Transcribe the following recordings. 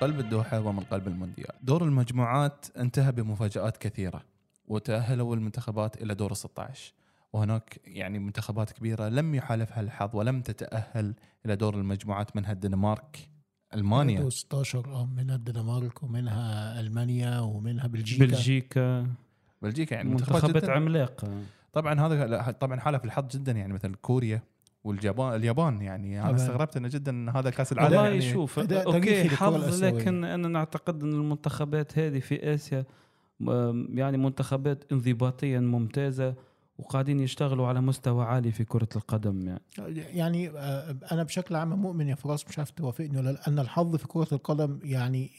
قلب الدوحة ومن قلب المونديال. دور المجموعات انتهى بمفاجآت كثيرة وتأهلوا المنتخبات إلى دور 16 وهناك يعني منتخبات كبيرة لم يحالفها الحظ ولم تتأهل إلى دور المجموعات منها الدنمارك ألمانيا. 16 آه منها الدنمارك ومنها ألمانيا ومنها بلجيكا. بلجيكا. بلجيكا يعني منتخبات عملاقة. طبعا هذا لا، طبعا حالف الحظ جدا يعني مثل كوريا. واليابان اليابان يعني أنا. استغربت إنه جدا هذا كأس العالم والله يعني شوف okay حظ. لكن أنا نعتقد إن المنتخبات هذه في آسيا يعني منتخبات انضباطيا ممتازة وقاعدين يشتغلوا على مستوى عالي في كرة القدم يعني يعني آه، أنا بشكل عام مؤمن يا فراس مش عارف توافقني ولا لا أن الحظ في كرة القدم يعني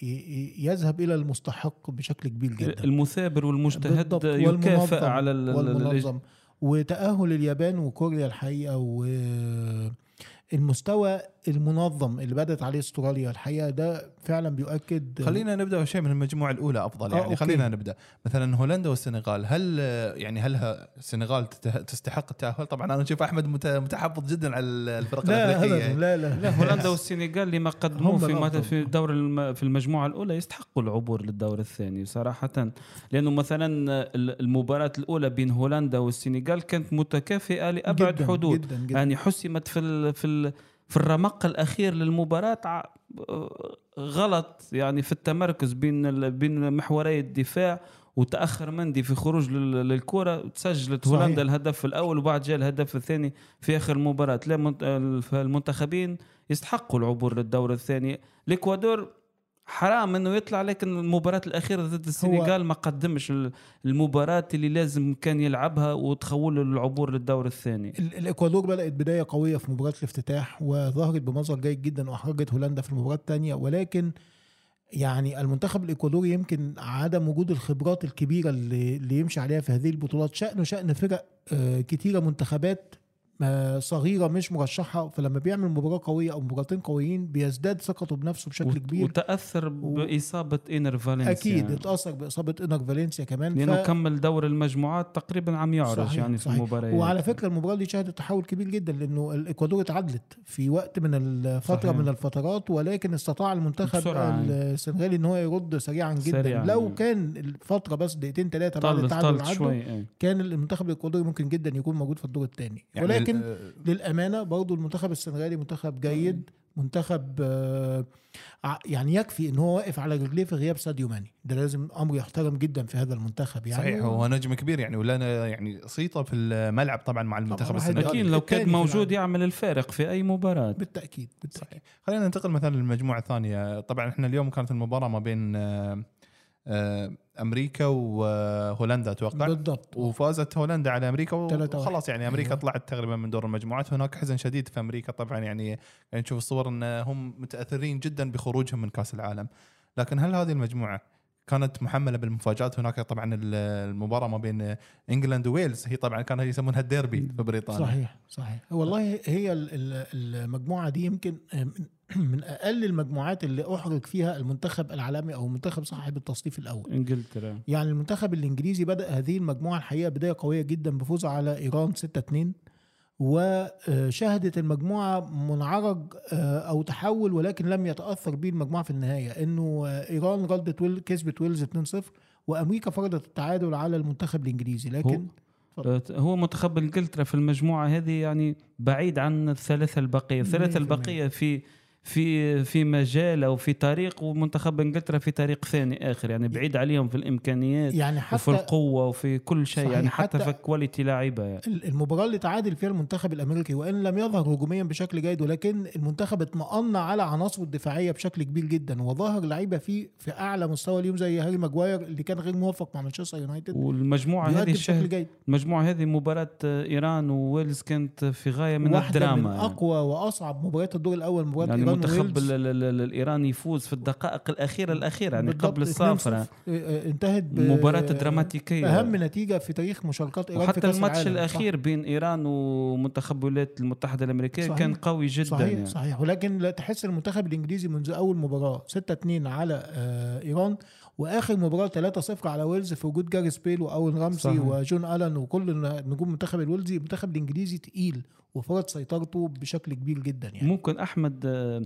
يذهب إلى المستحق بشكل كبير جدا المثابر والمجتهد يكافئ على ال- ال- ال- والمنظم وتأهل اليابان وكوريا الحقيقة والمستوى المنظم اللي بدأت عليه استراليا الحقيقة ده فعلا بيؤكد خلينا نبدأ شيء من المجموعة الأولى أفضل آه، يعني. أوكي. خلينا نبدأ. مثلا هولندا والسنغال هل يعني هل السنغال تته- تستحق التأهل؟ طبعا أنا أشوف أحمد مت- متحفظ جدا على الفرق لا الأفريقية أبدا. لا لا. لا هولندا والسنغال لما قدموه هم في. في الدور الم- في المجموعة الأولى يستحقوا العبور للدور الثاني صراحة. لأنه مثلا ال- المباراة الأولى بين هولندا والسنغال كانت متكافئة لأبعد جداً حدود. جدا جدا. يعني حسمت في ال في ال في الرمق الأخير للمباراة غلط يعني في التمركز بين بين محوري الدفاع وتأخر مندي في خروج لل- للكرة تسجلت صحيح. هولندا الهدف الأول وبعد جاء الهدف الثاني في آخر المباراه لا المنتخبين يستحقوا العبور للدور الثاني الإكوادور حرام إنه يطلع لكن المباراة الأخيرة ضد السنغال ما قدمش ال- المباراة اللي لازم كان يلعبها وتخول العبور للدور الثاني. ال- الإكوادور بدأت بداية قوية في مباراة الافتتاح وظهرت بمظهر جيد جدا وأحرجت هولندا في المباراة الثانية ولكن يعني المنتخب الإكوادوري يمكن عدم وجود الخبرات الكبيرة اللي, اللي يمشي عليها في هذه البطولات. شانه شأن فرق آه، كتيرة منتخبات صغيرة مش مرشحة فلما بيعمل مباراة قوية أو مباراتين قويين بيزداد ثقته بنفسه بشكل وت- كبير وتأثر باصابه اينر فالنسيا أكيد اتاثر بإصابة إنر فالنسيا كمان لأنه ف- كمل دور المجموعات تقريبا عم يعرج صحيح، يعني في صحيح. المباريات وعلى فكرة المباراة دي شهدت تحول كبير جدا لأنه الإكوادور اتعادلت في وقت من الفترة صحيح. من الفترات ولكن استطاع المنتخب بسرعة. السنغالي إن هو يرد سريعا جدا سريعاً. لو كان الفترة بس دقيقتين ثلاثة بعد التعادل إيه. كان المنتخب الإكوادوري ممكن جدا يكون موجود في الدور الثاني يعني ولكن ال- للأمانة برضو المنتخب السنغالي منتخب جيد منتخب آه، يعني يكفي إن هو واقف على رجليه في غياب ساديو ماني. ده لازم أمر يحترم جدا في هذا المنتخب يعني. صحيح هو نجم كبير يعني ولنا يعني صيته في الملعب طبعا مع المنتخب السنغالي. أكيد لو كان موجود. يعمل الفارق في أي مباراة. بالتأكيد بالتأكيد. صحيح. خلينا ننتقل مثلا للمجموعة الثانية. طبعا إحنا اليوم كانت المباراة ما بين آه، آه، أمريكا وهولندا أتوقع. بالضبط. وفازت هولندا على أمريكا وخلاص يعني أمريكا أيوة. طلعت تقريبا من دور المجموعات. هناك حزن شديد في أمريكا طبعا يعني يعني نشوف الصور إن هم متأثرين جدا بخروجهم من كأس العالم. لكن هل هذه المجموعة كانت محملة بالمفاجآت؟ هناك طبعا ال- المباراة ما بين England وويلز. هي طبعا كانوا يسمونها الديربي في بريطانيا. صحيح صحيح. والله هي ال- ال- المجموعة دي يمكن من أقل المجموعات اللي أحرج فيها المنتخب العالمي أو المنتخب صاحب التصنيف الأول. إنجلترا. يعني المنتخب الإنجليزي بدأ هذه المجموعة الحقيقة بداية قوية جدا بفوزه على إيران 6 2 وشهدت المجموعة منعرج آه، أو تحول ولكن لم يتأثر به المجموعة في النهاية إنه آه، إيران ردت ويل كسبت ويلز 2 0 وأمريكا فرضت التعادل على المنتخب الإنجليزي لكن آه، هو منتخب إنجلترا في المجموعة هذه يعني بعيد عن الثلاثة البقية. الثلاثة 100%. البقية في في في مجال أو في طريق ومنتخب إنجلترا في طريق ثاني آخر يعني بعيد عليهم في الإمكانيات يعني وفي حتى القوة وفي كل شيء يعني حتى, حتى- في quality لاعيبة يعني. المباراة اللي تعادل فيها المنتخب الأمريكي وإن لم يظهر هجوميا بشكل جيد ولكن المنتخب اطمأن على عناصره الدفاعية بشكل كبير جدا وظهر لعيبة فيه في أعلى مستوى اليوم زي هاري ماجواير اللي كان غير موفق مع مانشستر يونايتد والمجموعة هذه بشكل جيد المجموعه هذه مباراة إيران وويلز كانت في غاية من واحدة الدراما من يعني. أقوى وأصعب مباريات الدور الأول مباراة يعني المنتخب الايراني يفوز في الدقائق الأخيرة الأخيرة يعني قبل 2-0. الصافره آه، انتهت مباراة دراماتيكية أهم نتيجة في تاريخ مشاركات إيران في وحتى كأس الماتش. الأخير بين إيران ومنتخب الولايات المتحدة الأمريكية صحيح. كان قوي جدا صحيح يعني. صحيح ولكن لا تحس المنتخب الإنجليزي منذ أول مباراة 6 2 على آه، إيران وآخر مباراة 3 0 على ويلز في وجود جاريس بيل واول رامسي صحيح. وجون ألان وكل نجوم المنتخب الويلزي المنتخب الإنجليزي تقيل وفرض سيطرته بشكل كبير جدا يعني ممكن أحمد آه،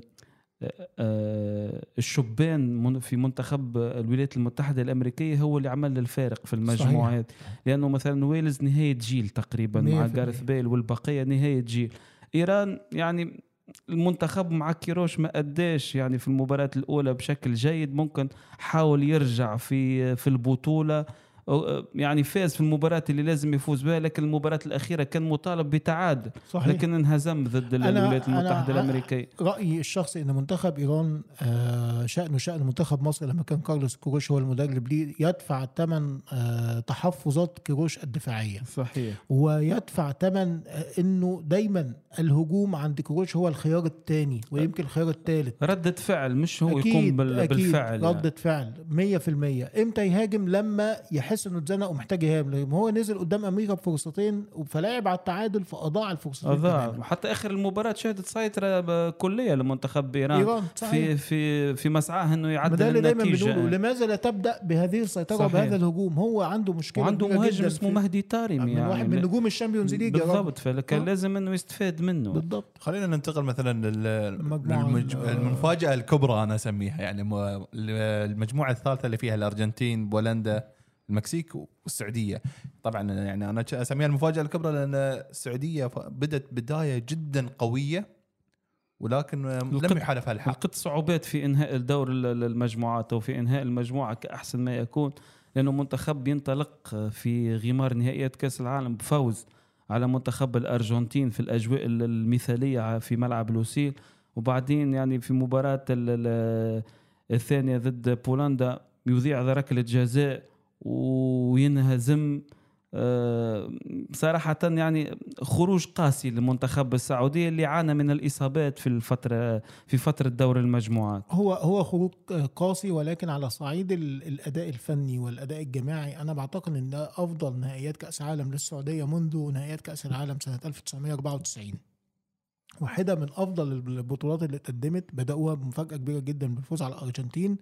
آه، الشبان من- في منتخب الولايات المتحدة الأمريكية هو اللي عمل الفارق في المجموعات لأنه مثلا ويلز نهاية جيل تقريبا مع جارث. بيل والبقية نهاية جيل إيران يعني المنتخب مع كيروش ما قداش يعني في المباراة الأولى بشكل جيد ممكن حاول يرجع في في البطولة. يعني فاز في المباراة اللي لازم يفوز بها لكن المباراة الأخيرة كان مطالب بتعادل صحيح. لكن انهزم ضد الولايات المتحدة الأمريكية. رأيي الشخصي إن منتخب إيران آه، شأنه شأن منتخب مصر لما كان كارلوس كيروش هو المدرب ليه يدفع ثمن تحفظات كيروش الدفاعية. صحيح. ويدفع ثمن إنه دايما الهجوم عند كيروش هو الخيار الثاني ويمكن الخيار الثالث ردة فعل مش هو أكيد يقوم بال- أكيد. بالفعل يعني. ردة فعل 100% إمتى يهاجم لما يحس إنه اتزنق ومحتاج يهاجم. لما هو نزل قدام أمريكا بفرصتين فلعب على التعادل فاضاع الفرصتين تماماً. وحتى آخر المباراة شهدت سيطرة ب- كلية لمنتخب إيران. إيران صحيح. في في في مسعاه إنه يعدل اللي دايما لماذا لا تبدأ بهذه السيطرة. وبهذا الهجوم؟ هو عنده مشكلة وعنده مهاجم اسمه مهدي من يعني. واحد من نجوم ال Champions League. بالضبط. فكان آه. لازم إنه يستفاد منه. بالضبط. خلينا ننتقل مثلا لل- المجموعة للمج... ال- المفاجأة الكبرى أنا أسميها. يعني. المجموعة الثالثة اللي فيها الأرجنتين بولندا المكسيك والسعودية. طبعا يعني أنا أسميها المفاجأة الكبرى لأن السعودية بدت بداية جدا قوية ولكن لم يحالفها الحق. لقيت صعوبات في إنهاء الدور ال- ال- المجموعات أو في إنهاء المجموعة كأحسن ما يكون لأنه منتخب ينطلق في غمار نهائيات كأس العالم بفوز على منتخب الأرجنتين في الأجواء ال- المثالية في ملعب لوسيل. وبعدين يعني في مباراة ال- ال- الثانية ضد بولندا يذيع ركلة جزاء وينهزم آه، صراحة يعني خروج قاسي للمنتخب السعودي اللي عانى من الإصابات في الفترة في فترة دور المجموعات. هو هو خروج قاسي ولكن على صعيد ال- الأداء الفني والأداء الجماعي أنا بعتقد إن ده أفضل نهائيات كأس عالم للسعودية منذ نهائيات كأس العالم سنة 1994 واحدة من أفضل البطولات اللي اتقدمت بدأوها بمفاجأة كبيرة جدا بالفوز على الأرجنتين.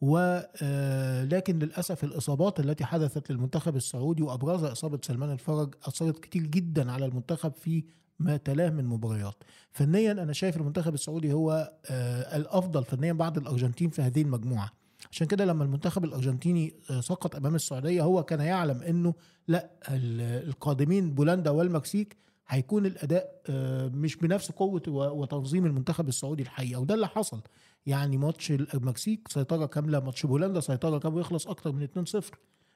ولكن للأسف الإصابات التي حدثت للمنتخب السعودي وابرزها إصابة سلمان الفرج أثرت كتير جدا على المنتخب في ما تلاه من مباريات. فنيا أنا شايف المنتخب السعودي هو آه، الأفضل فنيا بعد الأرجنتين في هذه المجموعة. عشان كده لما المنتخب الأرجنتيني آه، سقط أمام السعودية هو كان يعلم إنه لا ال- القادمين بولندا والمكسيك هيكون الأداء آه، مش بنفس قوة وتنظيم المنتخب السعودي الحقيقة وده اللي حصل. يعني ماتش المكسيك سيطرة كاملة ماتش بولندا سيطرة كاملة يخلص أكتر من 2-0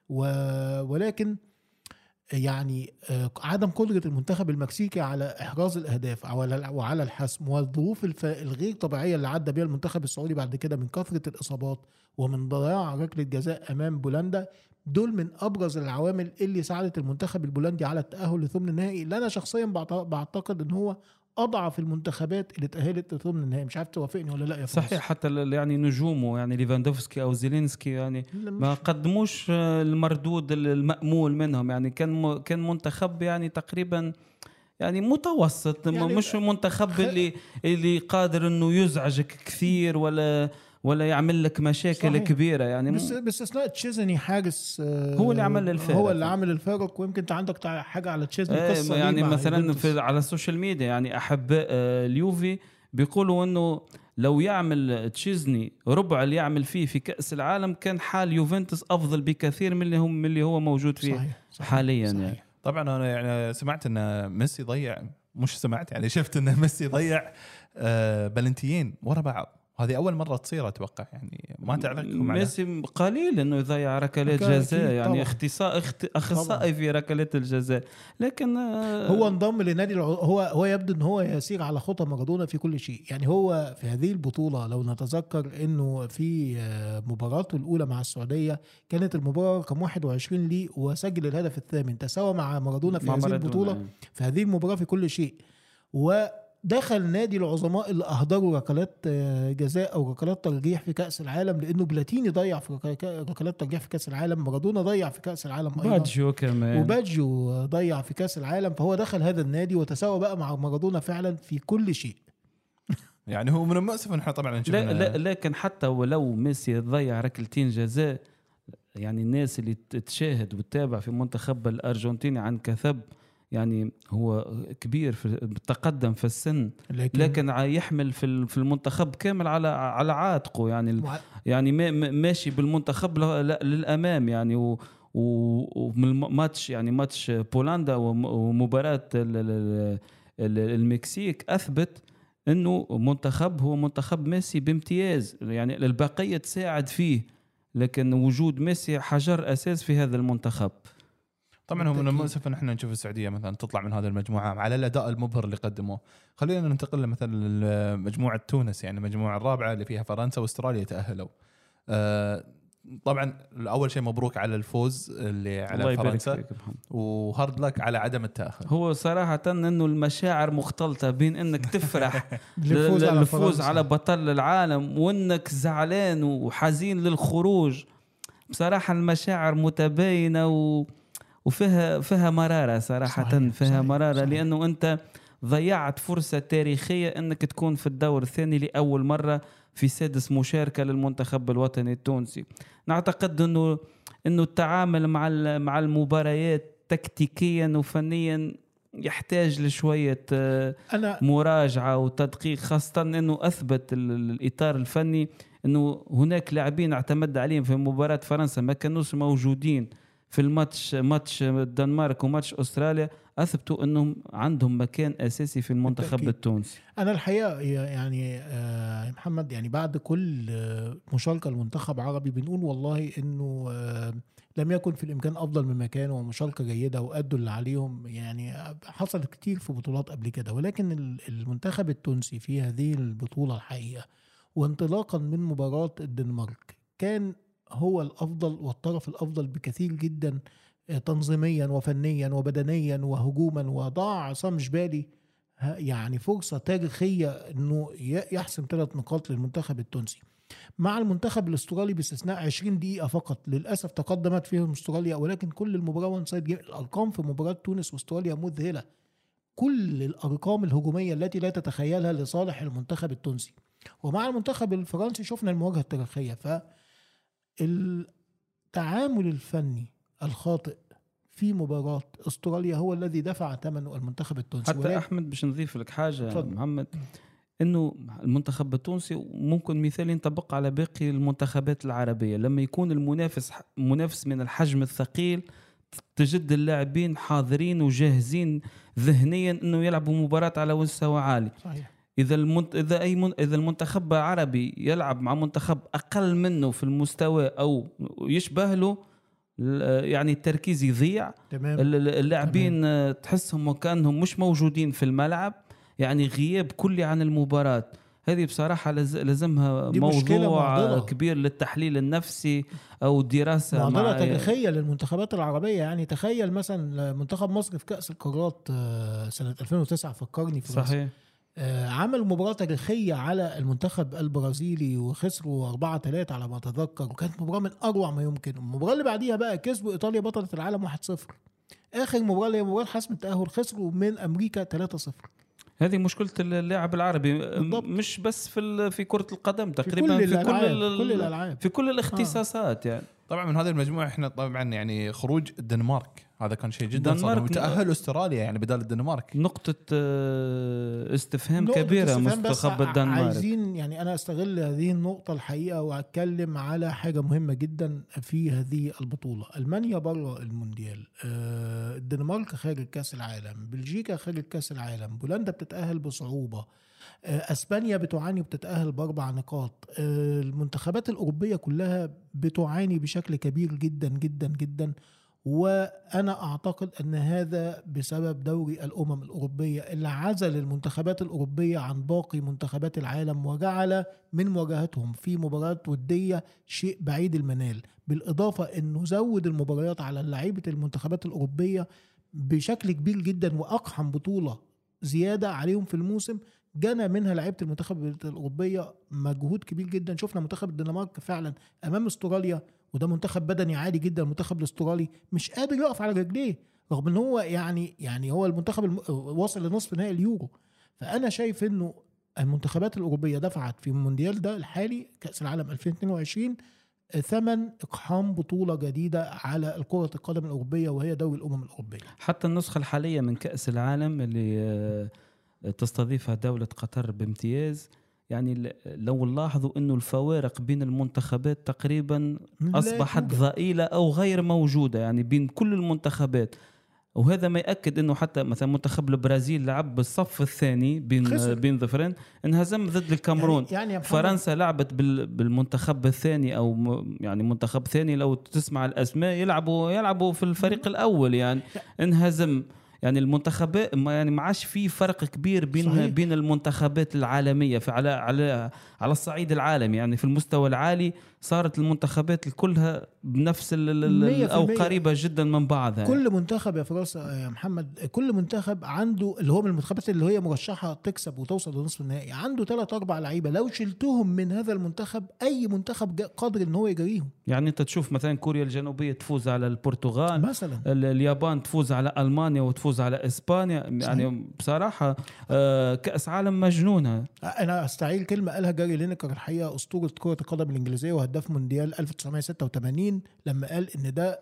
و... ولكن يعني آه، عدم قدرة المنتخب المكسيكي على إحراز الأهداف وعلى الحسم والظروف الغير طبيعية اللي عدى بها المنتخب السعودي بعد كده من كثرة الإصابات ومن ضياع ركلة جزاء أمام بولندا دول من أبرز العوامل اللي ساعدت المنتخب البولندي على التأهل لثمن النهائي. اللي أنا شخصيا بعت- بعتقد إن هو أضعف المنتخبات اللي تأهلت لثمن النهائي. مش عارف توافقني ولا لا يا فارس. صحيح حتى يعني نجومه يعني ليفاندوفسكي أو زيلينسكي يعني ما قدموش آه، المردود ال- المأمول منهم. يعني كان كان منتخب يعني تقريبا يعني متوسط يعني مش منتخب اللي اللي قادر إنه يزعجك كثير ولا ولا يعمل لك مشاكل صحيح. كبيرة يعني بس باستثناء تشيزني حارس آه، هو اللي عمل الفارق. هو اللي عمل الفارق ويمكن انت عندك حاجة على تشيزني إيه قصة يعني مثلا. في على السوشيال ميديا يعني احباء آه، اليوفي بيقولوا إنه لو يعمل تشيزني ربع اللي يعمل فيه في كأس العالم كان حال يوفنتوس أفضل بكثير من اللي هم من اللي هو موجود فيه صحيح صحيح حاليا صحيح. يعني طبعا أنا يعني سمعت إن ميسي ضيع مش سمعت يعني شفت إن ميسي ضيع آه بلنتيين ورا بعض هذه أول مرة تصير أتوقع يعني ما تعلقكم على ميسي قليل إنه يضيع ركلات جزاء يعني. اختصاء اخت... أخصائي في ركلات الجزاء لكن آه، هو انضم لنادي. هو هو يبدو ان هو يسير على خطى مارادونا في كل شيء يعني هو في هذه البطولة لو نتذكر إنه في آه، مباراته الأولى مع السعودية كانت المباراة رقم 21 ليه وسجل الهدف الثامن تساوى مع مارادونا في مع هذه مارادونا البطولة يعني. في هذه المباراة في كل شيء ودخل نادي العظماء اللي أهدروا ركلات آه، جزاء أو ركلات ترجيح في كأس العالم لأنه بلاتيني ضيع في رك- ركلات ترجيح في كأس العالم مارادونا ضيع في كأس العالم أيضا. باجيو كمان. وباجيو ضيع في كأس العالم فهو دخل هذا النادي وتساوى بقى مع مارادونا فعلا في كل شيء. يعني هو من المؤسف ان إحنا طبعا نشوف لا لا لكن حتى ولو ميسي ضيع ركلتين جزاء يعني الناس اللي تشاهد وتتابع في منتخب الارجنتيني عن كثب يعني هو كبير في تقدم في السن لكن, لكن يحمل في في المنتخب كامل على على عاتقه. يعني يعني ما- ما- ماشي بالمنتخب للأمام يعني ومن الماتش يعني ماتش بولندا وم- ومباراة ال- ال- ال- المكسيك أثبت إنه منتخب هو منتخب ميسي بامتياز. يعني البقية تساعد فيه لكن وجود ميسي حجر أساس في هذا المنتخب. طبعا هو من. المؤسف إن إحنا نشوف السعودية مثلا تطلع من هذه المجموعة على الأداء المبهر اللي قدموه خلينا ننتقل مثلا لمجموعة تونس يعني المجموعه الرابعة اللي فيها فرنسا وأستراليا تأهلوا آه، طبعا أول شيء مبروك على الفوز اللي على فرنسا. وهارد لك على عدم التأهل هو صراحة إنه المشاعر مختلطة بين إنك تفرح للفوز على. على بطل العالم وإنك زعلان وحزين للخروج بصراحة المشاعر متباينة و... وفيها فيها مرارة صراحة صحيح، فيها صحيح، مرارة صحيح. لأنه أنت ضيعت فرصة تاريخية إنك تكون في الدور الثاني لأول مرة في سادس مشاركة للمنتخب الوطني التونسي نعتقد إنه إنه التعامل مع ال- مع المباريات تكتيكيا وفنيا يحتاج لشوية أنا مراجعة وتدقيق خاصة إنه أثبت ال- ال- الإطار الفني إنه هناك لاعبين اعتمد عليهم في مباراة فرنسا ما كانوش موجودين في الماتش ماتش الدنمارك وماتش أستراليا أثبتوا إنهم عندهم مكان أساسي في المنتخب بالتأكيد. التونسي أنا الحقيقة يعني آه، محمد يعني بعد كل آه، مشاركة لمنتخب عربي بنقول والله إنه آه، لم يكن في الإمكان أفضل مما كان ومشاركة جيدة وأدوا اللي عليهم يعني حصلت كتير في بطولات قبل كده ولكن ال- المنتخب التونسي في هذه البطولة الحقيقة وانطلاقا من مباراة الدنمارك كان هو الأفضل والطرف الأفضل بكثير جدا آه، تنظيميا وفنيا وبدنيا وهجوما وضاع عصام جبالي يعني فرصة تاريخية إنه يحسم ثلاث نقاط للمنتخب التونسي. مع المنتخب الأسترالي باستثناء 20 دقيقة فقط للأسف تقدمت فيهم أستراليا ولكن كل المباراة one side الأرقام في مباراة تونس وأستراليا مذهلة. كل الأرقام الهجومية التي لا تتخيلها لصالح المنتخب التونسي. ومع المنتخب الفرنسي شفنا المواجهة التاريخية فالتعامل الفني الخاطئ في مباراة أستراليا هو الذي دفع ثمنه المنتخب التونسي. حتى ولكن- أحمد باش نضيف لك حاجة تفضل. محمد إنه المنتخب التونسي ممكن مثال ينطبق على باقي المنتخبات العربية. لما يكون المنافس منافس من الحجم الثقيل تجد اللاعبين حاضرين وجاهزين ذهنيا إنه يلعبوا مباراة على مستوى عالي. صحيح. إذا المنت... إذا أي من... إذا المنتخب عربي يلعب مع منتخب أقل منه في المستوى أو يشبه له يعني التركيز يضيع. تمام. ال- ال- اللاعبين آه، تحسهم وكأنهم مش موجودين في الملعب يعني غياب كلي عن المباراة. هذه بصراحة لز- لازمها موضوع معضلة. كبير للتحليل النفسي أو دراسة معضلة. مع تاريخية للمنتخبات العربية يعني تخيل مثلا منتخب مصر في كأس القارات آه، سنة 2009 فكرني في مصر. صحيح. آه، عمل مباراة تاريخية على المنتخب البرازيلي وخسروا 4 3 على ما أتذكر وكانت مباراة من أروع ما يمكن. المباراة اللي بعديها بقى كسبوا إيطاليا بطلة العالم 1 0 آخر مباراة اللي هي مباراة حسم التأهل خسروا من أمريكا 3 0 هذه مشكلة اللاعب العربي بالضبط. مش بس في في كرة القدم في تقريبا كل في كل الألعاب ال- كل الألعاب. في كل الاختصاصات يعني. طبعا من هذه المجموعة إحنا طبعا يعني خروج الدنمارك. هذا كان شيء جدا صادم وتاهل أستراليا يعني بدال الدنمارك. نقطة آه، استفهام نقطة كبيرة استفهام ع- الدنمارك. عايزين يعني أنا أستغل هذه النقطة الحقيقة وأتكلم على حاجة مهمة جدا في هذه البطولة. ألمانيا بره المونديال. آه، الدنمارك خارج كأس العالم. بلجيكا خارج كأس العالم. بولندا بتتأهل بصعوبة. أسبانيا بتعاني وبتتأهل بأربع نقاط. آه، المنتخبات الأوروبية كلها بتعاني بشكل كبير جدا جدا جدا وأنا أعتقد أن هذا بسبب دوري الأمم الأوروبية. اللي عزل المنتخبات الأوروبية عن باقي منتخبات العالم وجعل من مواجهتهم في مباريات ودية شيء بعيد المنال. بالإضافة انه زود المباريات على لعيبة المنتخبات الأوروبية بشكل كبير جدا وأقحم بطولة زيادة عليهم في الموسم جنى منها لعيبة المنتخب الأوروبية مجهود كبير جدا. شفنا منتخب الدنمارك فعلا أمام أستراليا وده منتخب بدني عالي جدا المنتخب الأسترالي مش قادر يقف على رجليه رغم إن هو يعني يعني هو المنتخب الم... واصل لنصف نهائي اليورو. فأنا شايف إنه المنتخبات الأوروبية دفعت في المونديال ده الحالي كأس العالم 2022 ثمن إقحام بطولة جديدة على كره القدم الأوروبية وهي دوري الأمم الأوروبية. حتى النسخة الحالية من كأس العالم اللي آه، تستضيفها دولة قطر بامتياز. يعني لو نلاحظوا إنه الفوارق بين المنتخبات تقريبا أصبحت. ضئيلة أو غير موجودة يعني بين كل المنتخبات. وهذا ما يأكد إنه حتى مثلا منتخب البرازيل لعب بالصف الثاني بين خسر. بين ظفرين انهزم ضد الكاميرون. يعني, يعني فرنسا لعبت بال- بالمنتخب الثاني أو يعني منتخب ثاني لو تسمع الأسماء يلعبوا يلعبوا في الفريق الأول. يعني انهزم. يعني المنتخبات ما يعني ما عادش في فرق كبير بين صحيح. بين المنتخبات العالمية في على على على الصعيد العالمي يعني في المستوى العالي صارت المنتخبات كلها بنفس أو. قريبة جدا من بعضها. كل منتخب يا فراس يا محمد كل منتخب عنده اللي هو من المنتخبات اللي هي مرشحة تكسب وتوصل لنصف النهائي عنده ثلاث أربع لعيبة. لو شلتهم من هذا المنتخب أي منتخب قادر إن هو يجريهم. يعني أنت تشوف مثلا كوريا الجنوبية تفوز على البرتغال مثلا. ال- اليابان تفوز على ألمانيا وتفوز على إسبانيا. يعني بصراحة آه، كأس عالم مجنونة. أنا استعير كلمة قالها جاري لينكر الحقيقة أسطورة كرة القدم الإنجليزية هداف مونديال 1986 لما قال إن ده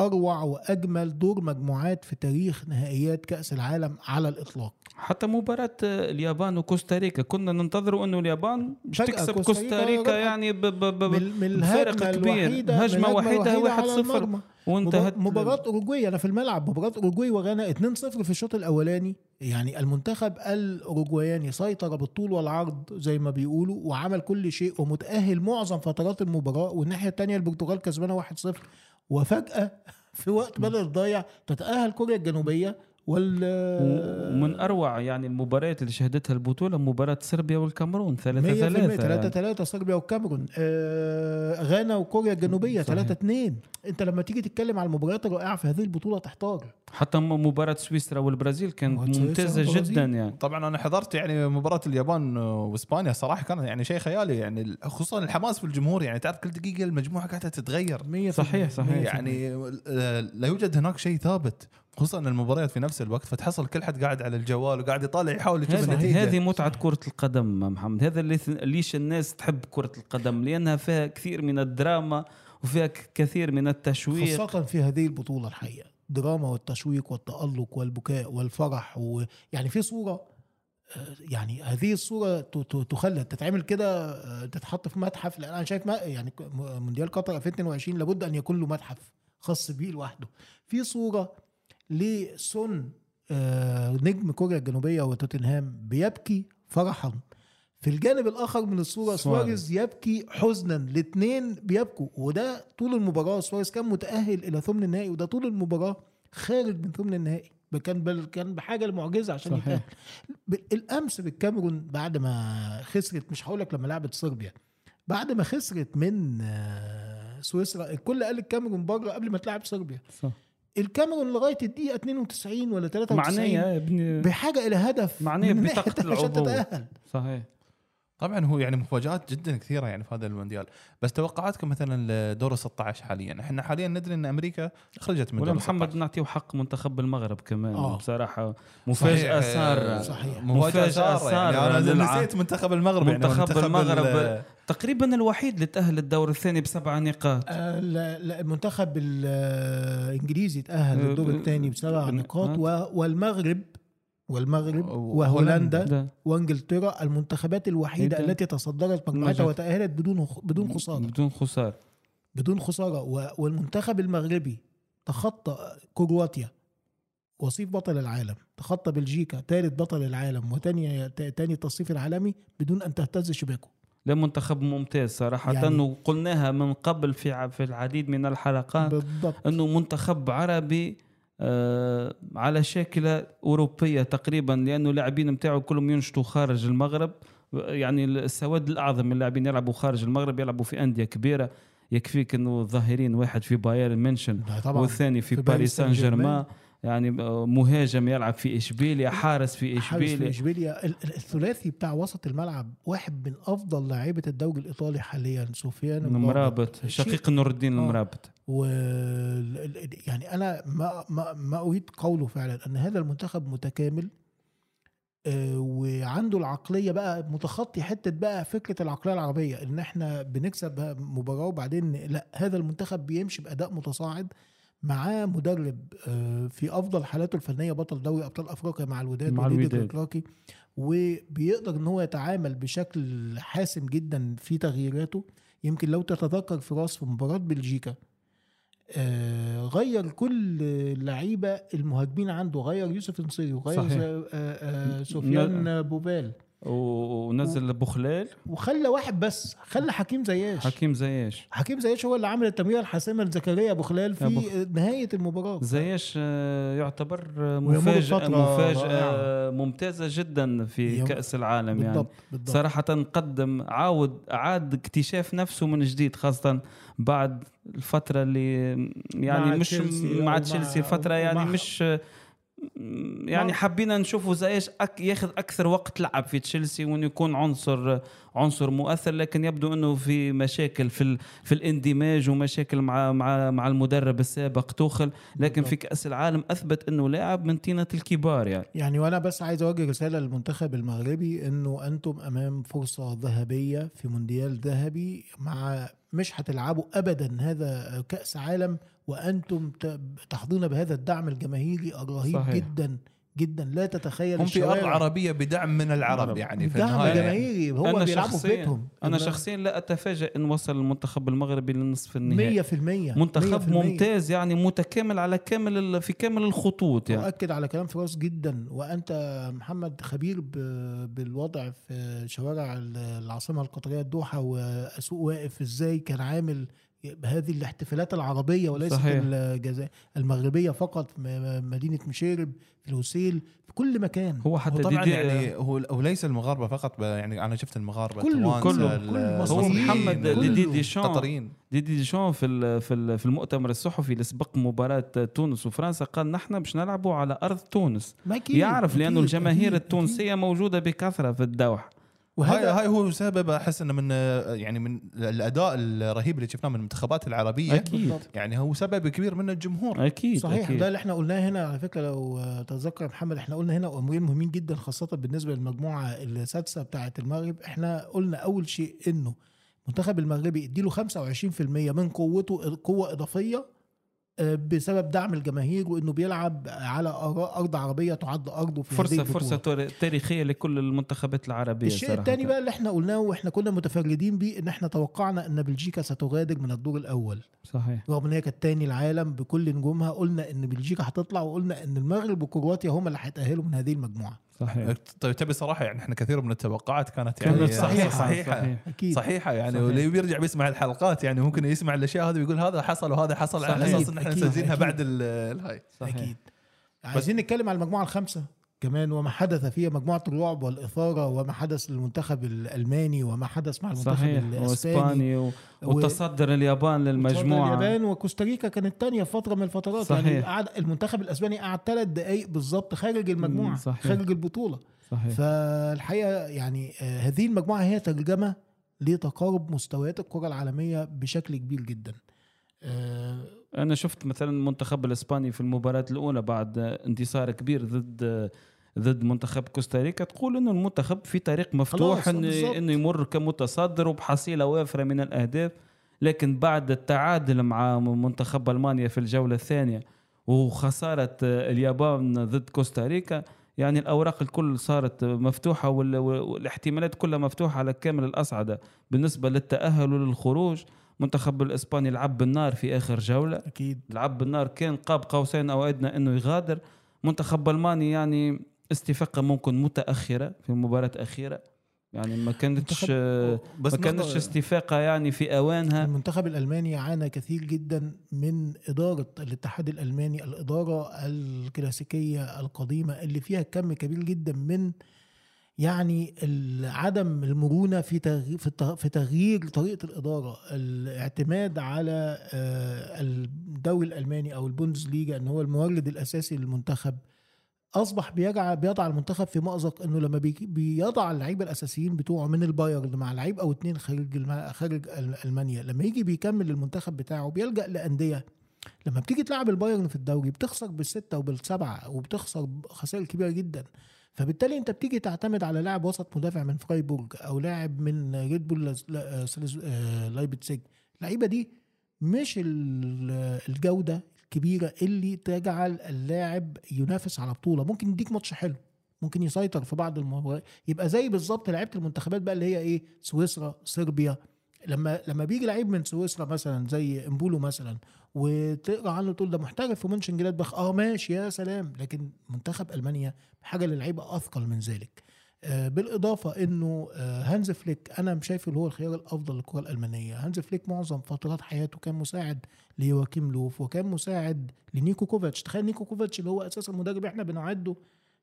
أروع وأجمل دور مجموعات في تاريخ نهائيات كأس العالم على الإطلاق. حتى مباراة اليابان وكوستاريكا كنا ننتظر إنه اليابان مش تكسب كوستاريكا, كوستاريكا يعني بفارق كبير هجمة وحيده 1-0 وانتهت مباراة أوروجواي أنا في الملعب مباراة أوروجواي وغانا 2-0 في الشوط الأولاني. يعني المنتخب الاوروجواياني سيطر بالطول والعرض زي ما بيقولوا وعمل كل شيء ومتأهل معظم فترات المباراة. والناحية الثانية البرتغال كسبانة 1-0 وفجأة في وقت بدل الضايع تتأهل كوريا الجنوبية. وال ومن أروع يعني المباريات اللي شهدتها البطولة مباراة صربيا والكاميرون 3 100% 3 3 3 صربيا والكاميرون. آه غانا وكوريا الجنوبية صحيح. 3 2 انت لما تيجي تتكلم على المباريات الرائعة في هذه البطولة تحتار. حتى م- مباراة سويسرا والبرازيل كانت والبرازيل. جدا يعني. طبعا أنا حضرت يعني مباراة اليابان وإسبانيا صراحة كان يعني شيء خيالي يعني خصوصا الحماس في الجمهور يعني. تعرف كل دقيقة المجموعة قاعدة تتغير. 100% صحيح، صحيح. يعني آه، لا يوجد هناك شيء ثابت. خصوصا المباريات في نفس الوقت فتحصل كل حد قاعد على الجوال وقاعد يطالع يحاول يشوف النتيجة. هذه متعة كرة القدم محمد. هذا اللي ليش الناس تحب كرة القدم؟ لأنها فيها كثير من الدراما وفيها كثير من التشويق. خاصة في هذه البطولة الحقيقة دراما والتشويق والتألق والبكاء والفرح ويعني في صورة آه، يعني هذه ت- تخلد تتعمل كده آه، تتحط في متحف. لأن أنا شايف ما يعني مونديال قطر 2022 لابد أن يكون له متحف خاص بيه لوحده. في صورة لسون آه، نجم كوريا الجنوبية وتوتنهام بيبكي فرحا في الجانب الآخر من الصورة سواريز. يبكي حزنا الاثنين بيبكوا وده طول المباراة سواريز كان متأهل إلى ثمن النهائي وده طول المباراة خارج من ثمن النهائي كان بل كان بحاجة المعجزه عشان. يتأهل الأمس بالكاميرون بعد ما خسرت مش هقول لك لما لعبت صربيا بعد ما خسرت من آه، سويسرا الكل قال الكاميرون بره قبل ما تلعب صربيا صح. الكاميرون لغاية الدقيقة 92 ولا 93 معنية يا ابني. بحاجة إلى هدف معنية من بطاقة ناحية عشان العبور. صحيح. طبعا هو يعني مفاجآت جدا كثيرة يعني في هذا المونديال. بس توقعاتكم مثلا لدور 16 حاليا؟ إحنا حاليا ندري إن أمريكا خرجت من دور محمد 16 نعطيه حق منتخب المغرب كمان. آه. بصراحة مفاجأة صحيح، سارة. صحيح. مفاجأة مفاجأة سارة. يعني سارة أنا للع- نسيت منتخب المغرب يعني منتخب منتخب المغرب ال- تقريبا الوحيد اللي تأهل الدور الثاني بسبع نقاط. آه، لا لا المنتخب الإنجليزي تأهل آه، للدور آه، الثاني بسبع آه، نقاط و- والمغرب والمغرب وهولندا. وإنجلترا المنتخبات الوحيدة إيه ده؟ التي تصدرت مجموعتها. وتأهلت بدون بدون خسارة. بدون خسارة. بدون خسارة. و- والمنتخب المغربي تخطى كرواتيا وصيف بطل العالم. تخطى بلجيكا ثالث بطل العالم وثاني ثاني تصنيف العالمي بدون أن تهتز شباكه. لا منتخب ممتاز صراحة يعني- وقلناها من قبل في في العديد من الحلقات بالضبط. إنه منتخب عربي آه على شاكلة أوروبية تقريبا لأنه اللاعبين متاعه كلهم ينشطوا خارج المغرب. يعني السواد الأعظم من اللاعبين يلعبوا خارج المغرب يلعبوا في أندية كبيرة. يكفيك إنه ظاهرين واحد في بايرن طبعا والثاني في, في باريس سان جيرمان. يعني آه، مهاجم يلعب في إشبيليا حارس في حارس في إشبيليا. إشبيليا. ال- ال- الثلاثي بتاع وسط الملعب واحد من أفضل لاعيبة الدوري الإيطالي حاليا سفيان المرابط شقيق نور الدين آه. المرابط و يعني أنا ما ما ما أريد قوله فعلا أن هذا المنتخب متكامل آه، وعنده العقلية بقى متخطي حتة بقى فكرة العقلية العربية إن إحنا بنكسب مباراة وبعدين لا هذا المنتخب بيمشي بأداء متصاعد. معاه مدرب آه، في أفضل حالاته الفنية بطل دوري أبطال أفريقيا مع الوداد مع وليد الوداد. الكراكي وبيقدر إن هو يتعامل بشكل حاسم جدا في تغييراته يمكن لو تتذكر فراس في مباراة بلجيكا آه، غير كل اللعيبة المهاجمين عنده غير يوسف نصيري وغير صحيح. آه، آه، سفيان بوبال و- ونزل بوخلال. وخلى واحد بس خلى حكيم زياش. حكيم زياش. حكيم زياش هو اللي عمل التمريره الحاسمة لزكريا ابو خلال أبو في نهاية المباراة. زياش آه، يعتبر مفاجأة رائعة. ممتازة جدا في كأس العالم يعني. بالضبط بالضبط. صراحة قدم عاود أعاد اكتشاف نفسه من جديد خاصة بعد الفترة اللي يعني مع مش مع تشيلسي الفترة يعني مش يعني حبينا نشوفه زيش أك ياخذ أكثر وقت لعب في تشيلسي وإنه يكون عنصر عنصر مؤثر لكن يبدو إنه في مشاكل في ال- في الاندماج ومشاكل مع مع مع المدرب السابق توخل. لكن في كأس العالم أثبت إنه لاعب من طينة الكبار يعني. يعني وأنا بس عايز أوجه رسالة للمنتخب المغربي إنه أنتم أمام فرصة ذهبية في مونديال ذهبي مع مش هتلعبوا ابدا هذا كأس عالم وأنتم تحظون بهذا الدعم الجماهيري الرهيب صحيح. جدا جدا لا تتخيل هم في أرض. عربية بدعم من العرب. يعني في دعم النهاية يعني. جماهيري هو بيلعبوا في بيتهم أنا شخصيا لا اتفاجئ إن وصل المنتخب المغربي للنصف النهائي 100% منتخب 100%. ممتاز يعني متكامل على كامل ال- في كامل الخطوط يعني أؤكد على كلام فراس جدا وأنت محمد خبير ب- بالوضع في شوارع ال- العاصمة القطرية الدوحة وسوق واقف إزاي كان عامل بهذه الاحتفالات العربية وليست صحيح. الجزائر المغربية فقط مدينة مشيرب في الوسيل في كل مكان. هو حتى هو طبعا ديدي يعني هو هو ليس المغاربة فقط يعني أنا شفت المغاربة كله- كله- ال- كل هو محمد كله. ديدي ديشان القطريين ديدي ديشان في ال- في ال- في المؤتمر الصحفي اللي سبق مباراة تونس وفرنسا قال نحن باش نلعبوا على أرض تونس. يعرف لأنه أكيد، الجماهير أكيد، التونسية موجودة بكثرة في الدوحة. وهاي وهذا هاي هو سبب أحس إنه من يعني من الأداء الرهيب اللي شفناه من المنتخبات العربية أكيد. يعني هو سبب كبير من الجمهور أكيد صحيح أكيد. ده اللي إحنا قلناه هنا على فكرة لو تتذكر يا محمد إحنا قلنا هنا امرين مهمين جدا خاصة بالنسبة للمجموعة السادسة بتاعه المغرب إحنا قلنا أول شيء إنه المنتخب المغربي اديله 25% من قوته قوة إضافية بسبب دعم الجماهير وإنه بيلعب على أرض عربية تعد أرضه في فرصه البطولة. فرصه تاريخية لكل المنتخبات العربية الشيء. الثاني بقى اللي إحنا قلناه وإحنا كنا متفردين بيه إن إحنا توقعنا إن بلجيكا ستغادر من الدور الأول صحيح رغم إن هي كانت تاني العالم بكل نجومها قلنا إن بلجيكا هتطلع وقلنا إن المغرب وكرواتيا هم اللي هيتأهلوا من هذه المجموعة صحيح طيب تبي صراحة يعني إحنا كثير من التوقعات كانت يعني صحيحة، صحيحة صحيح. أكيد صحيحة يعني صحيح. واللي بيرجع بيسمع الحلقات يعني ممكن يسمع الأشياء هذه ويقول هذا حصل وهذا حصل على صحيح. أساس إن إحنا أكيد، نسجلها أكيد. بعد ال- الهاي صحيح. أكيد عايزين نتكلم على المجموعة الخامسة كمان وما حدث فيها مجموعة الرعب والإثارة وما حدث للمنتخب الألماني وما حدث مع المنتخب صحيح الإسباني. وإسباني و... وتصدر اليابان للمجموعة. اليابان وكوستاريكا كانت الثانية فترة من الفترات. صحيح. يعني قعد المنتخب الإسباني قعد ثلاث دقائق بالظبط خارج المجموعة مم، صحيح. خارج البطولة. صحيح. فالحقيقة يعني آه، هذه المجموعة هي ترجمة لتقارب مستويات الكرة العالمية بشكل كبير جدا. آه، أنا شفت مثلا المنتخب الإسباني في المباراة الأولى بعد انتصار كبير ضد ضد منتخب كوستاريكا تقول إنه المنتخب في طريق مفتوح انه. إنه يمر كمتصدر وبحصيلة وافرة من الأهداف لكن بعد التعادل مع منتخب ألمانيا في الجولة الثانية وخسارة اليابان ضد كوستاريكا يعني الأوراق الكل صارت مفتوحة وال- والاحتمالات كلها مفتوحة على كامل الأصعدة بالنسبة للتأهل وللخروج منتخب الإسباني لعب بالنار في آخر جولة. أكيد. لعب بالنار كان قاب قوسين أو أدنى إنه يغادر. منتخب ألماني يعني استفاقة ممكن متأخرة في المباراه الاخيره يعني ما كانتش منتخب- بس ما كانتش استفاقة يعني في أوانها. المنتخب الألماني عانى كثير جدا من إدارة الاتحاد الألماني الإدارة الكلاسيكية القديمة اللي فيها كم كبير جدا من يعني عدم المرونة في في تغيير طريقة الإدارة الاعتماد على آه، الدوري الألماني أو البوندسليجا إن هو المورد الأساسي للمنتخب أصبح بيجع بيضع المنتخب في مأزق إنه لما بي- بيضع اللعيبة الأساسيين بتوعه من البايرن مع لعيب أو اتنين خارج خارج أل- ألمانيا لما يجي بيكمل المنتخب بتاعه بيلجأ لأندية لما بتيجي تلعب البايرن في الدوري بتخسر بالستة وبالسبعة وبتخسر خسائر كبيرة جدا. فبالتالي انت بتيجي تعتمد على لاعب وسط مدافع من فرايبورج أو لاعب من ريد بول لاز- لا- سلز- لايبتسيج اللعيبة دي مش ال- الجودة الكبيرة اللي تجعل اللاعب ينافس على بطولة. ممكن يديك ماتش حلو ممكن يسيطر في بعض المباريات يبقى زي بالظبط لعيبة المنتخبات بقى اللي هي إيه؟ سويسرا صربيا. لما لما بيجي لعيب من سويسرا مثلا زي إمبولو مثلا وتقرأ عنه تقول ده محترف في مونشن جلادباخ آه ماشي يا سلام. لكن منتخب ألمانيا حاجة للعيبة أثقل من ذلك. آه بالإضافة إنه آه هانز فليك أنا مش شايف اللي هو الخيار الأفضل للكرة الألمانية. هانز فليك معظم فترات حياته كان مساعد ليواكيم لوف وكان مساعد لنيكو كوفاتش. تخيل نيكو كوفاتش اللي هو أساسا مدرب إحنا بنعده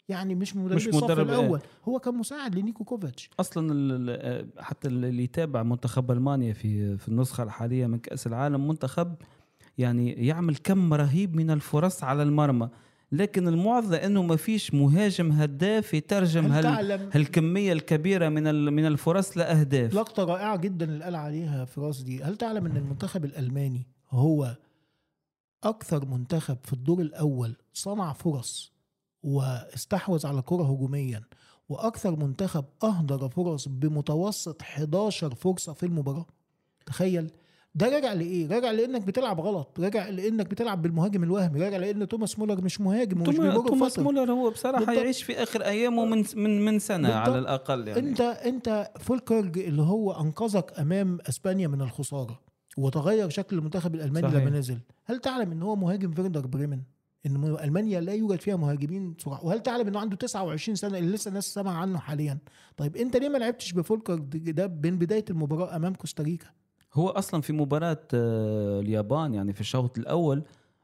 يعني مش مدرب مش الصف مدرب، إيه. الأول. هو كان مساعد لنيكو كوفاتش. أصلا ال- حتى اللي يتابع منتخب ألمانيا في في النسخة الحالية من كأس العالم منتخب يعني يعمل كم رهيب من الفرص على المرمى. لكن المعضله إنه ما فيش مهاجم هداف يترجم هل هال هالكمية الكبيرة من ال- من الفرص لأهداف. لقطة رائعة جدا اللي قال عليها فراس دي. هل تعلم إن المنتخب الألماني هو أكثر منتخب في الدور الأول صنع فرص واستحوذ على الكرة هجوميا وأكثر منتخب أهدر فرص بمتوسط 11 فرصة في المباراة؟ تخيل ده راجع لإيه؟ راجع لإنك بتلعب غلط، راجع لإنك بتلعب بالمهاجم الوهمي، راجع لإن توماس مولر مش مهاجم ومش بيمر توماس. مولر هو بصراحة بالضبط. يعيش في آخر أيامه من من من سنة بالضبط. على الأقل يعني انت أنت فولكرج اللي هو أنقذك أمام إسبانيا من الخسارة وتغير شكل المنتخب الألماني صحيح. لما نزل هل تعلم إن هو مهاجم فيردر بريمن إن ألمانيا لا يوجد فيها مهاجمين صرحاء وهل تعلم إنه عنده 29 سنة اللي لسه الناس سامعة عنه حاليا طيب أنت ليه ما لعبتش بفولكرج ده من بداية المباراة أمام كوستاريكا هو أصلا في مباراة آه، اليابان يعني في الشوط الأول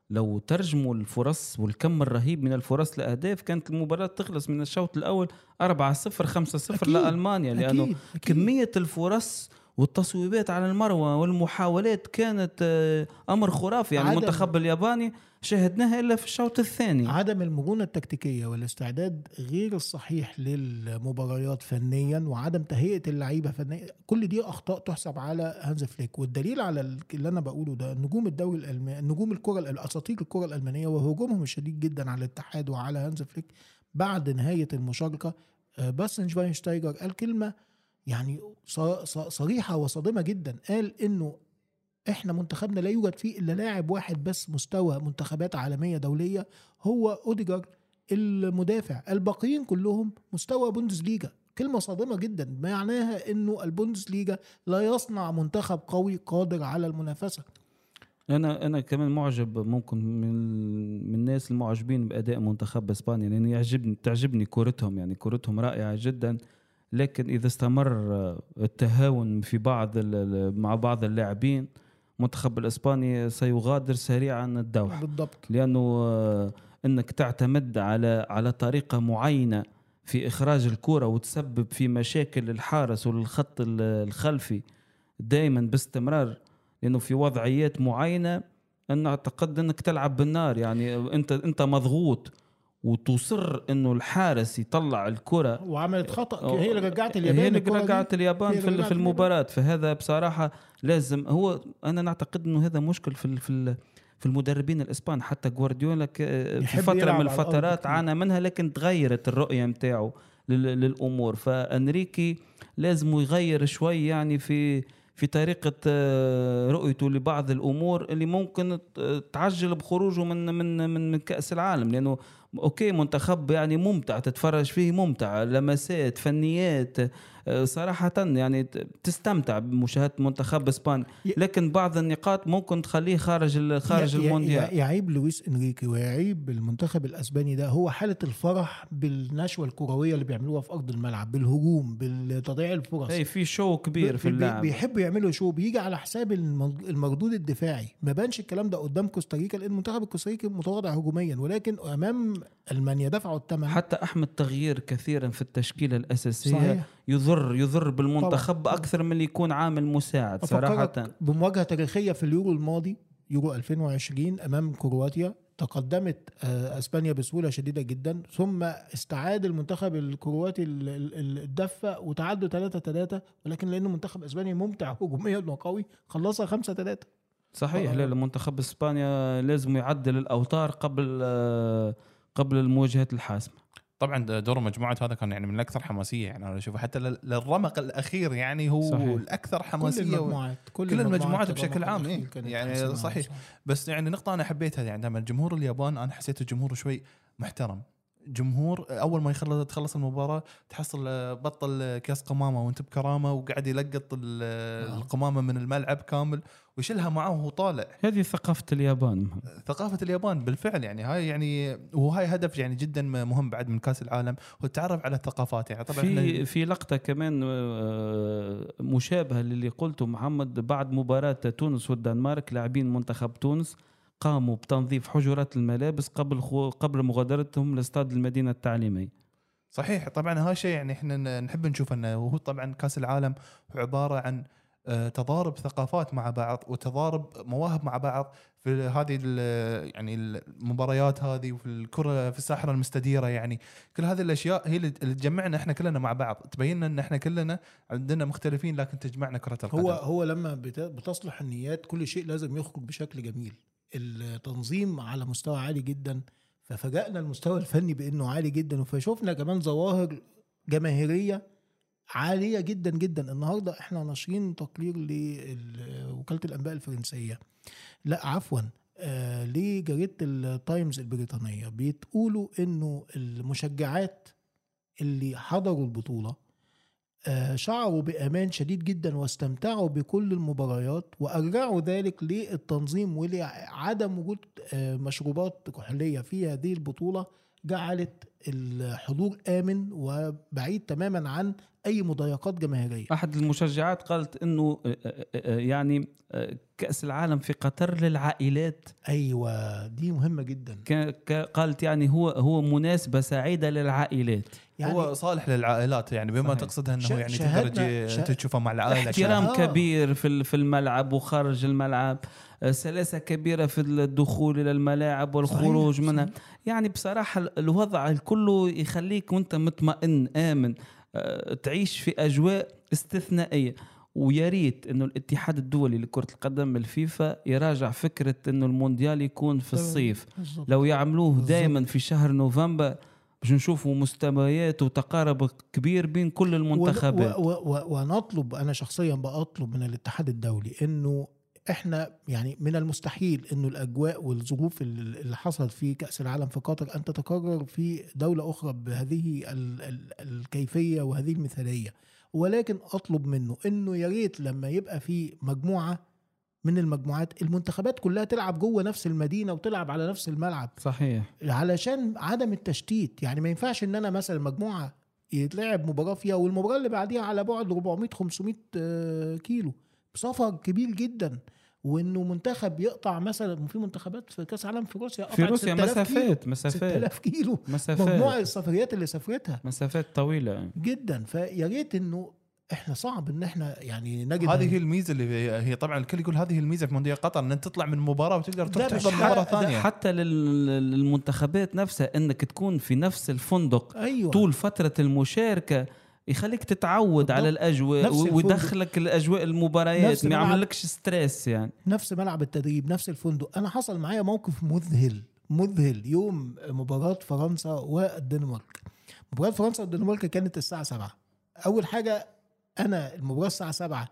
لو ترجموا الفرص والكم الرهيب من الفرص لأهداف كانت المباراة تخلص من الشوط الأول 4 0 5 0 أكيد. لألمانيا لأنه أكيد. أكيد. كمية الفرص والتصويبات على المرمى والمحاولات كانت آه، أمر خرافي. يعني المنتخب الياباني شاهدناها إلا في الشوط الثاني. عدم المرونة التكتيكية والاستعداد غير الصحيح للمباريات فنيا وعدم تهيئة اللعيبة فنيا كل دي أخطاء تحسب على هانز فليك. والدليل على ال- اللي أنا بقوله ده نجوم الدوري الالماني نجوم الكرة أساطير الكرة الألمانية وهجومهم الشديد جدا على الاتحاد وعلى هانز فليك بعد نهاية المشاركة آه، باستيان شفاينشتايجر قال كلمه يعني صريحة وصادمة جدا. قال إنه إحنا منتخبنا لا يوجد فيه إلا لاعب واحد بس مستوى منتخبات عالمية دولية هو روديجر المدافع. الباقيين كلهم مستوى بوندسليجا. كلمة صادمة جدا. معناها إنه البوندسليجا لا يصنع منتخب قوي قادر على المنافسة. أنا أنا كمان معجب ممكن من من الناس المعجبين بأداء منتخب إسبانيا لأنه يعجبني تعجبني كورتهم. يعني كورتهم رائعة جدا. لكن إذا استمر التهاون في بعض مع بعض اللاعبين المنتخب الإسباني سيغادر سريعا الدوح بالضبط. لأنه آه، إنك تعتمد على على طريقة معينة في إخراج الكرة وتسبب في مشاكل الحارس والخط ال- الخلفي دائما باستمرار لأنه في وضعيات معينة أنا أعتقد إنك تلعب بالنار. يعني أنت أنت مضغوط وتصر إنه الحارس يطلع الكرة. وعملت أو- هي اللي رجعت اليابان هي اللي. رجعت اليابان في, رجعت في المباراة. فهذا بصراحة لازم. هو أنا نعتقد أنه هذا مشكل في في في المدربين الإسبان. حتى جوارديولا في يلعب من الفترات. عانى منها لكن تغيرت الرؤية متاعه لل- للأمور. فأنريكي لازم يغير شوي يعني في في طريقة آه، رؤيته لبعض الأمور اللي ممكن تعجل بخروجه من من من كأس العالم. لأنه okay منتخب يعني ممتع تتفرج فيه ممتع لمسات فنيات صراحة يعني تستمتع بمشاهدة منتخب إسبانيا. لكن بعض النقاط ممكن تخليه خارج خارج المونديال. يعيب لويس إنريكي ويعيب المنتخب الأسباني ده. هو حالة الفرح بالنشوة الكروية اللي بيعملوها في أرض الملعب بالهجوم بتضييع الفرص. أي في show كبير في اللعب بيحبوا يعملوا show؟ بيجي على حساب المردود الدفاعي. ما بانش الكلام ده قدام كوستاريكا لأن منتخب الكوستاريكي متواضع هجوميا. ولكن أمام ألمانيا دفعوا الثمن. حتى أحمد تغيير كثيرا في التشكيلة الأساسية صحيح. يضر يضر بالمنتخب طبعاً. أكثر من اللي يكون عامل مساعد صراحة بمواجهة تاريخية في اليورو الماضي يورو 2020 أمام كرواتيا تقدمت آه، أسبانيا بسهولة شديدة جدا ثم استعاد المنتخب الكرواتي ال- ال- الدفة وتعادلوا 3 3 ولكن لأنه منتخب أسبانيا ممتع هجوميا وقوي خلصها 5 3 صحيح آه. لا منتخب إسبانيا لازم يعدل الأوتار قبل آه، قبل المواجهات الحاسمة طبعا دور مجموعة هذا كان يعني من الأكثر حماسية يعني أنا أشوفه حتى لل- للرمق الأخير يعني هو صحيح. الأكثر كل حماسية و... المجموعات كل المجموعات الرمق بشكل عام، إيه. يعني صحيح. بس يعني نقطة أنا حبيتها يعني دائما جمهور اليابان أنا حسيته جمهور شوي محترم جمهور أول ما يخلص تخلص المباراة تحصل آه، بطل آه، كاس قمامة وانت بكرامة وقاعد يلقط آه. القمامة من الملعب كامل ويشيلها معاه وهو طالع. هذه ثقافة اليابان ثقافة اليابان بالفعل يعني هاي يعني وهاي هدف يعني جدا مهم بعد من كأس العالم هو التعرف على الثقافات يعني. طبعا في في لقطة كمان آه، مشابهة للي قلته محمد بعد مباراة تونس والدنمارك لاعبين منتخب تونس قاموا بتنظيف حجرات الملابس قبل خو- قبل مغادرتهم لاستاد المدينة التعليمية. صحيح طبعا هذا شيء يعني إحنا نحب نشوف إنه وهو طبعا كأس العالم عبارة عن آه، تضارب ثقافات مع بعض وتضارب مواهب مع بعض في هذه يعني المباريات هذه وفي الكرة في الساحرة المستديرة يعني. كل هذه الأشياء هي اللي تجمعنا إحنا كلنا مع بعض. تبين إن إحنا كلنا عندنا مختلفين لكن تجمعنا كرة القدم. هو هو لما بت- بتصلح النيات كل شيء لازم يخرج بشكل جميل. التنظيم على مستوى عالي جدا ففاجأنا المستوى الفني بإنه عالي جدا فشوفنا كمان ظواهر جماهيرية عالية جدا جدا. النهارده إحنا ناشرين تقرير لوكاله الأنباء الفرنسية. لا عفوا آه لجريدة التايمز البريطانية. بتقولوا إنه المشجعات اللي حضروا البطولة آه، شعروا بأمان شديد جدا واستمتعوا بكل المباريات وأرجعوا ذلك للتنظيم ولعدم وجود آه، مشروبات كحولية في هذه البطولة جعلت الحضور آمن وبعيد تماما عن أي مضايقات جماهيرية. أحد المشجعات قالت إنه آه، آه، آه، يعني كأس العالم في قطر للعائلات. أيوة دي مهمة جدا. قالت يعني هو هو مناسبة سعيدة للعائلات. يعني هو صالح للعائلات يعني بما صحيح. تقصدها إنه يعني تقدر تشوفها مع العائلة احترام آه. كبير في ال- في الملعب وخارج الملعب. سلاسة كبيرة في الدخول إلى الملاعب والخروج صحيح، منها. صحيح. يعني بصراحة ال- الوضع كله يخليك وأنت مطمئن آمن. تعيش في أجواء استثنائية ويا ريت إنه الاتحاد الدولي لكرة القدم الفيفا يراجع فكرة إنه المونديال يكون في الصيف بالظبط. لو يعملوه. دائما في شهر نوفمبر باش نشوفوا مستويات وتقارب كبير بين كل المنتخبات و- و- و- ونطلب أنا شخصيا بطلب من الاتحاد الدولي إنه إحنا يعني من المستحيل إنه الأجواء والظروف اللي حصلت في كأس العالم في قطر أن تتكرر في دولة أخرى بهذه ال- ال- الكيفية وهذه المثالية. ولكن أطلب منه إنه يا ريت لما يبقى في مجموعة من المجموعات المنتخبات كلها تلعب جوه نفس المدينة وتلعب على نفس الملعب. صحيح. علشان عدم التشتيت. يعني ما ينفعش إن أنا مثلا مجموعة يتلعب مباراة فيها والمباراة اللي بعديها على بعد 400 500 آه، كيلو. سفر كبير جدا وإنه منتخب يقطع مثلا في منتخبات في كأس العالم في روسيا في روسيا 6000 كيلو. مسافات مسافات. 6000 كيلو. مجموع مسافات السفريات اللي سافرتها. مسافات طويلة. جدا. فيا ريت إنه إحنا صعب إن إحنا يعني نجد هذه هي الميزة اللي هي, طبعا الكل يقول هذه هي الميزة في مونديال قطر إن تطلع من مباراة وتقدر تروح تحضر مباراة ثانية. حتى لل- للمنتخبات نفسها إنك تكون في نفس الفندق أيوه. طول فترة المشاركة يخليك تتعود بالضبط. على الاجواء. ويدخلك الأجواء المباريات ما. يعملكش ستريس يعني. نفس ملعب التدريب نفس الفندق. أنا حصل معايا موقف مذهل مذهل. يوم مباراة فرنسا والدنمارك. مباراة فرنسا والدنمارك كانت الساعة 7 أول حاجة أنا المباراة الساعة 7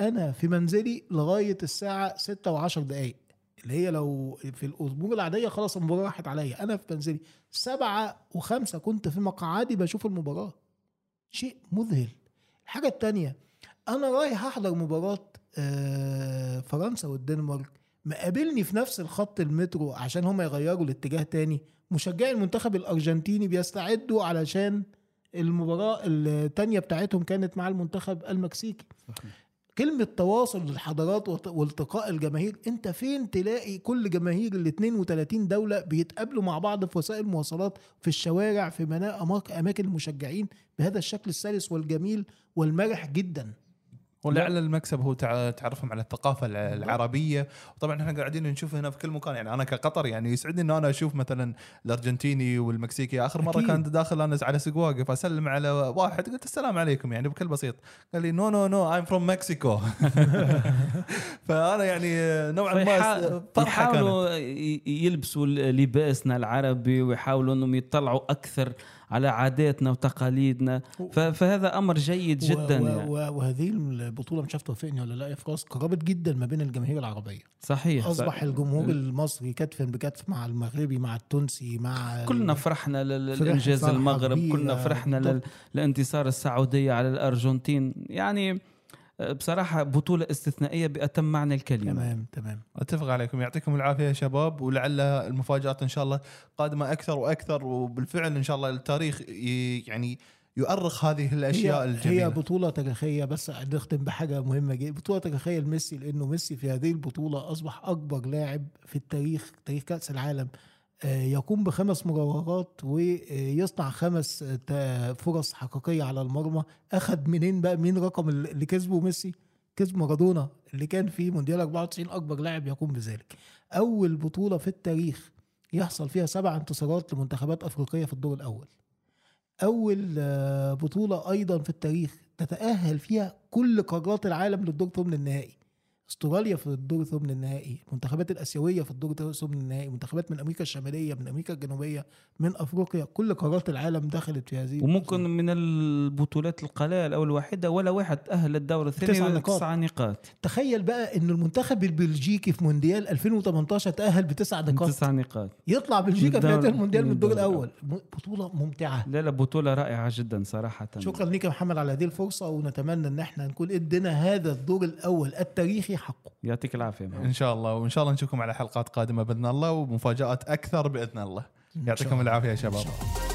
أنا في منزلي لغاية الساعة 6 و10 دقايق. اللي هي لو في الأمور العادية خلاص المباراة راحت عليا. أنا في منزلي سبعة وخمسة كنت في مقعدي بشوف المباراة. شيء مذهل. الحاجة التانية أنا رايح أحضر مباراة آه، فرنسا والدنمارك مقابلني في نفس الخط المترو عشان هم يغيروا الاتجاه تاني. مشجعي المنتخب الأرجنتيني بيستعدوا علشان المباراة التانية بتاعتهم كانت مع المنتخب المكسيكي. كلمة تواصل الحضارات وت- والتقاء الجماهير انت فين تلاقي كل جماهير ال 32 دولة بيتقابلوا مع بعض في وسائل المواصلات في الشوارع في منا- أماك- أماكن المشجعين؟ بهذا الشكل السلس والجميل والمرح جدا. ولعل المكسب هو تع- تعرفهم على الثقافة الع- العربية. وطبعا إحنا قاعدين نشوف هنا في كل مكان يعني أنا كقطر يعني يسعدني ان أنا أشوف مثلا الأرجنتيني والمكسيكي. آخر مرة أكيد. كنت داخل أنا على سوق واقف اسلم على واحد قلت السلام عليكم يعني بكل بسيط. قال لي no no no I'm from Mexico فأنا يعني نوعا ما يحاولوا يلبسوا لباسنا العربي ويحاولوا إنهم يطلعوا أكثر على عاداتنا وتقاليدنا. فهذا أمر جيد جدا و- يعني. و- وهذه البطولة مش عارف توافقني ولا لا يا فراس قربت جدا ما بين الجماهير العربية. صحيح أصبح الجمهور المصري كتفا بكتف مع المغربي مع التونسي مع كلنا فرحنا لل- فرحنا للانجاز المغرب كلنا فرحنا لل-. لانتصار السعودية على الأرجنتين. يعني بصراحة بطولة استثنائية بأتم معنى الكلمة. تمام تمام. أتفق عليكم. يعطيكم العافية يا شباب ولعل المفاجآت إن شاء الله قادمة أكثر وأكثر وبالفعل إن شاء الله التاريخ ي- يعني يؤرخ هذه الأشياء هي, الجميلة. هي بطولة تاريخية بس نختم بحاجة مهمة جدا. بطولة تاريخية لميسي لأنه ميسي في هذه البطولة أصبح أكبر لاعب في التاريخ تاريخ كأس العالم. يقوم بخمس مراوغات ويصنع خمس آه، فرص حقيقية على المرمى. أخذ منين بقى؟ مين رقم اللي كسبه؟ ميسي. كسب مارادونا اللي كان في مونديال 94 أكبر لاعب يقوم بذلك. أول بطولة في التاريخ يحصل فيها سبع انتصارات لمنتخبات أفريقية في الدور الأول. أول آه، بطولة أيضا في التاريخ تتأهل فيها كل قارات العالم للدور ثمن النهائي. استراليا في الدور ثمن النهائي المنتخبات الآسيوية في الدور ثمن النهائي منتخبات من أمريكا الشمالية من أمريكا الجنوبية من أفريقيا كل قارات العالم دخلت في هذه وممكن البطولة. من البطولات القلائل أو الوحيدة ولا واحد تاهل للدور الثاني تسع نقاط. تسع نقاط. تخيل بقى إن المنتخب البلجيكي في مونديال 2018 تأهل بتسع نقاط. تسع نقاط. يطلع بلجيكا في الدور- هذا المونديال من الدور الدور الأول. بطولة ممتعة. لا لا بطولة رائعة جدا صراحة. شكرا لك يا محمد على هذه الفرصة ونتمنى إن إحنا نكون إدينا هذا الدور الأول التاريخي حقه يعطيك العافية. إن شاء الله وإن شاء الله نشوفكم على حلقات قادمة بإذن الله ومفاجآت أكثر بإذن الله يعطيكم. العافية يا إن شباب شاء الله.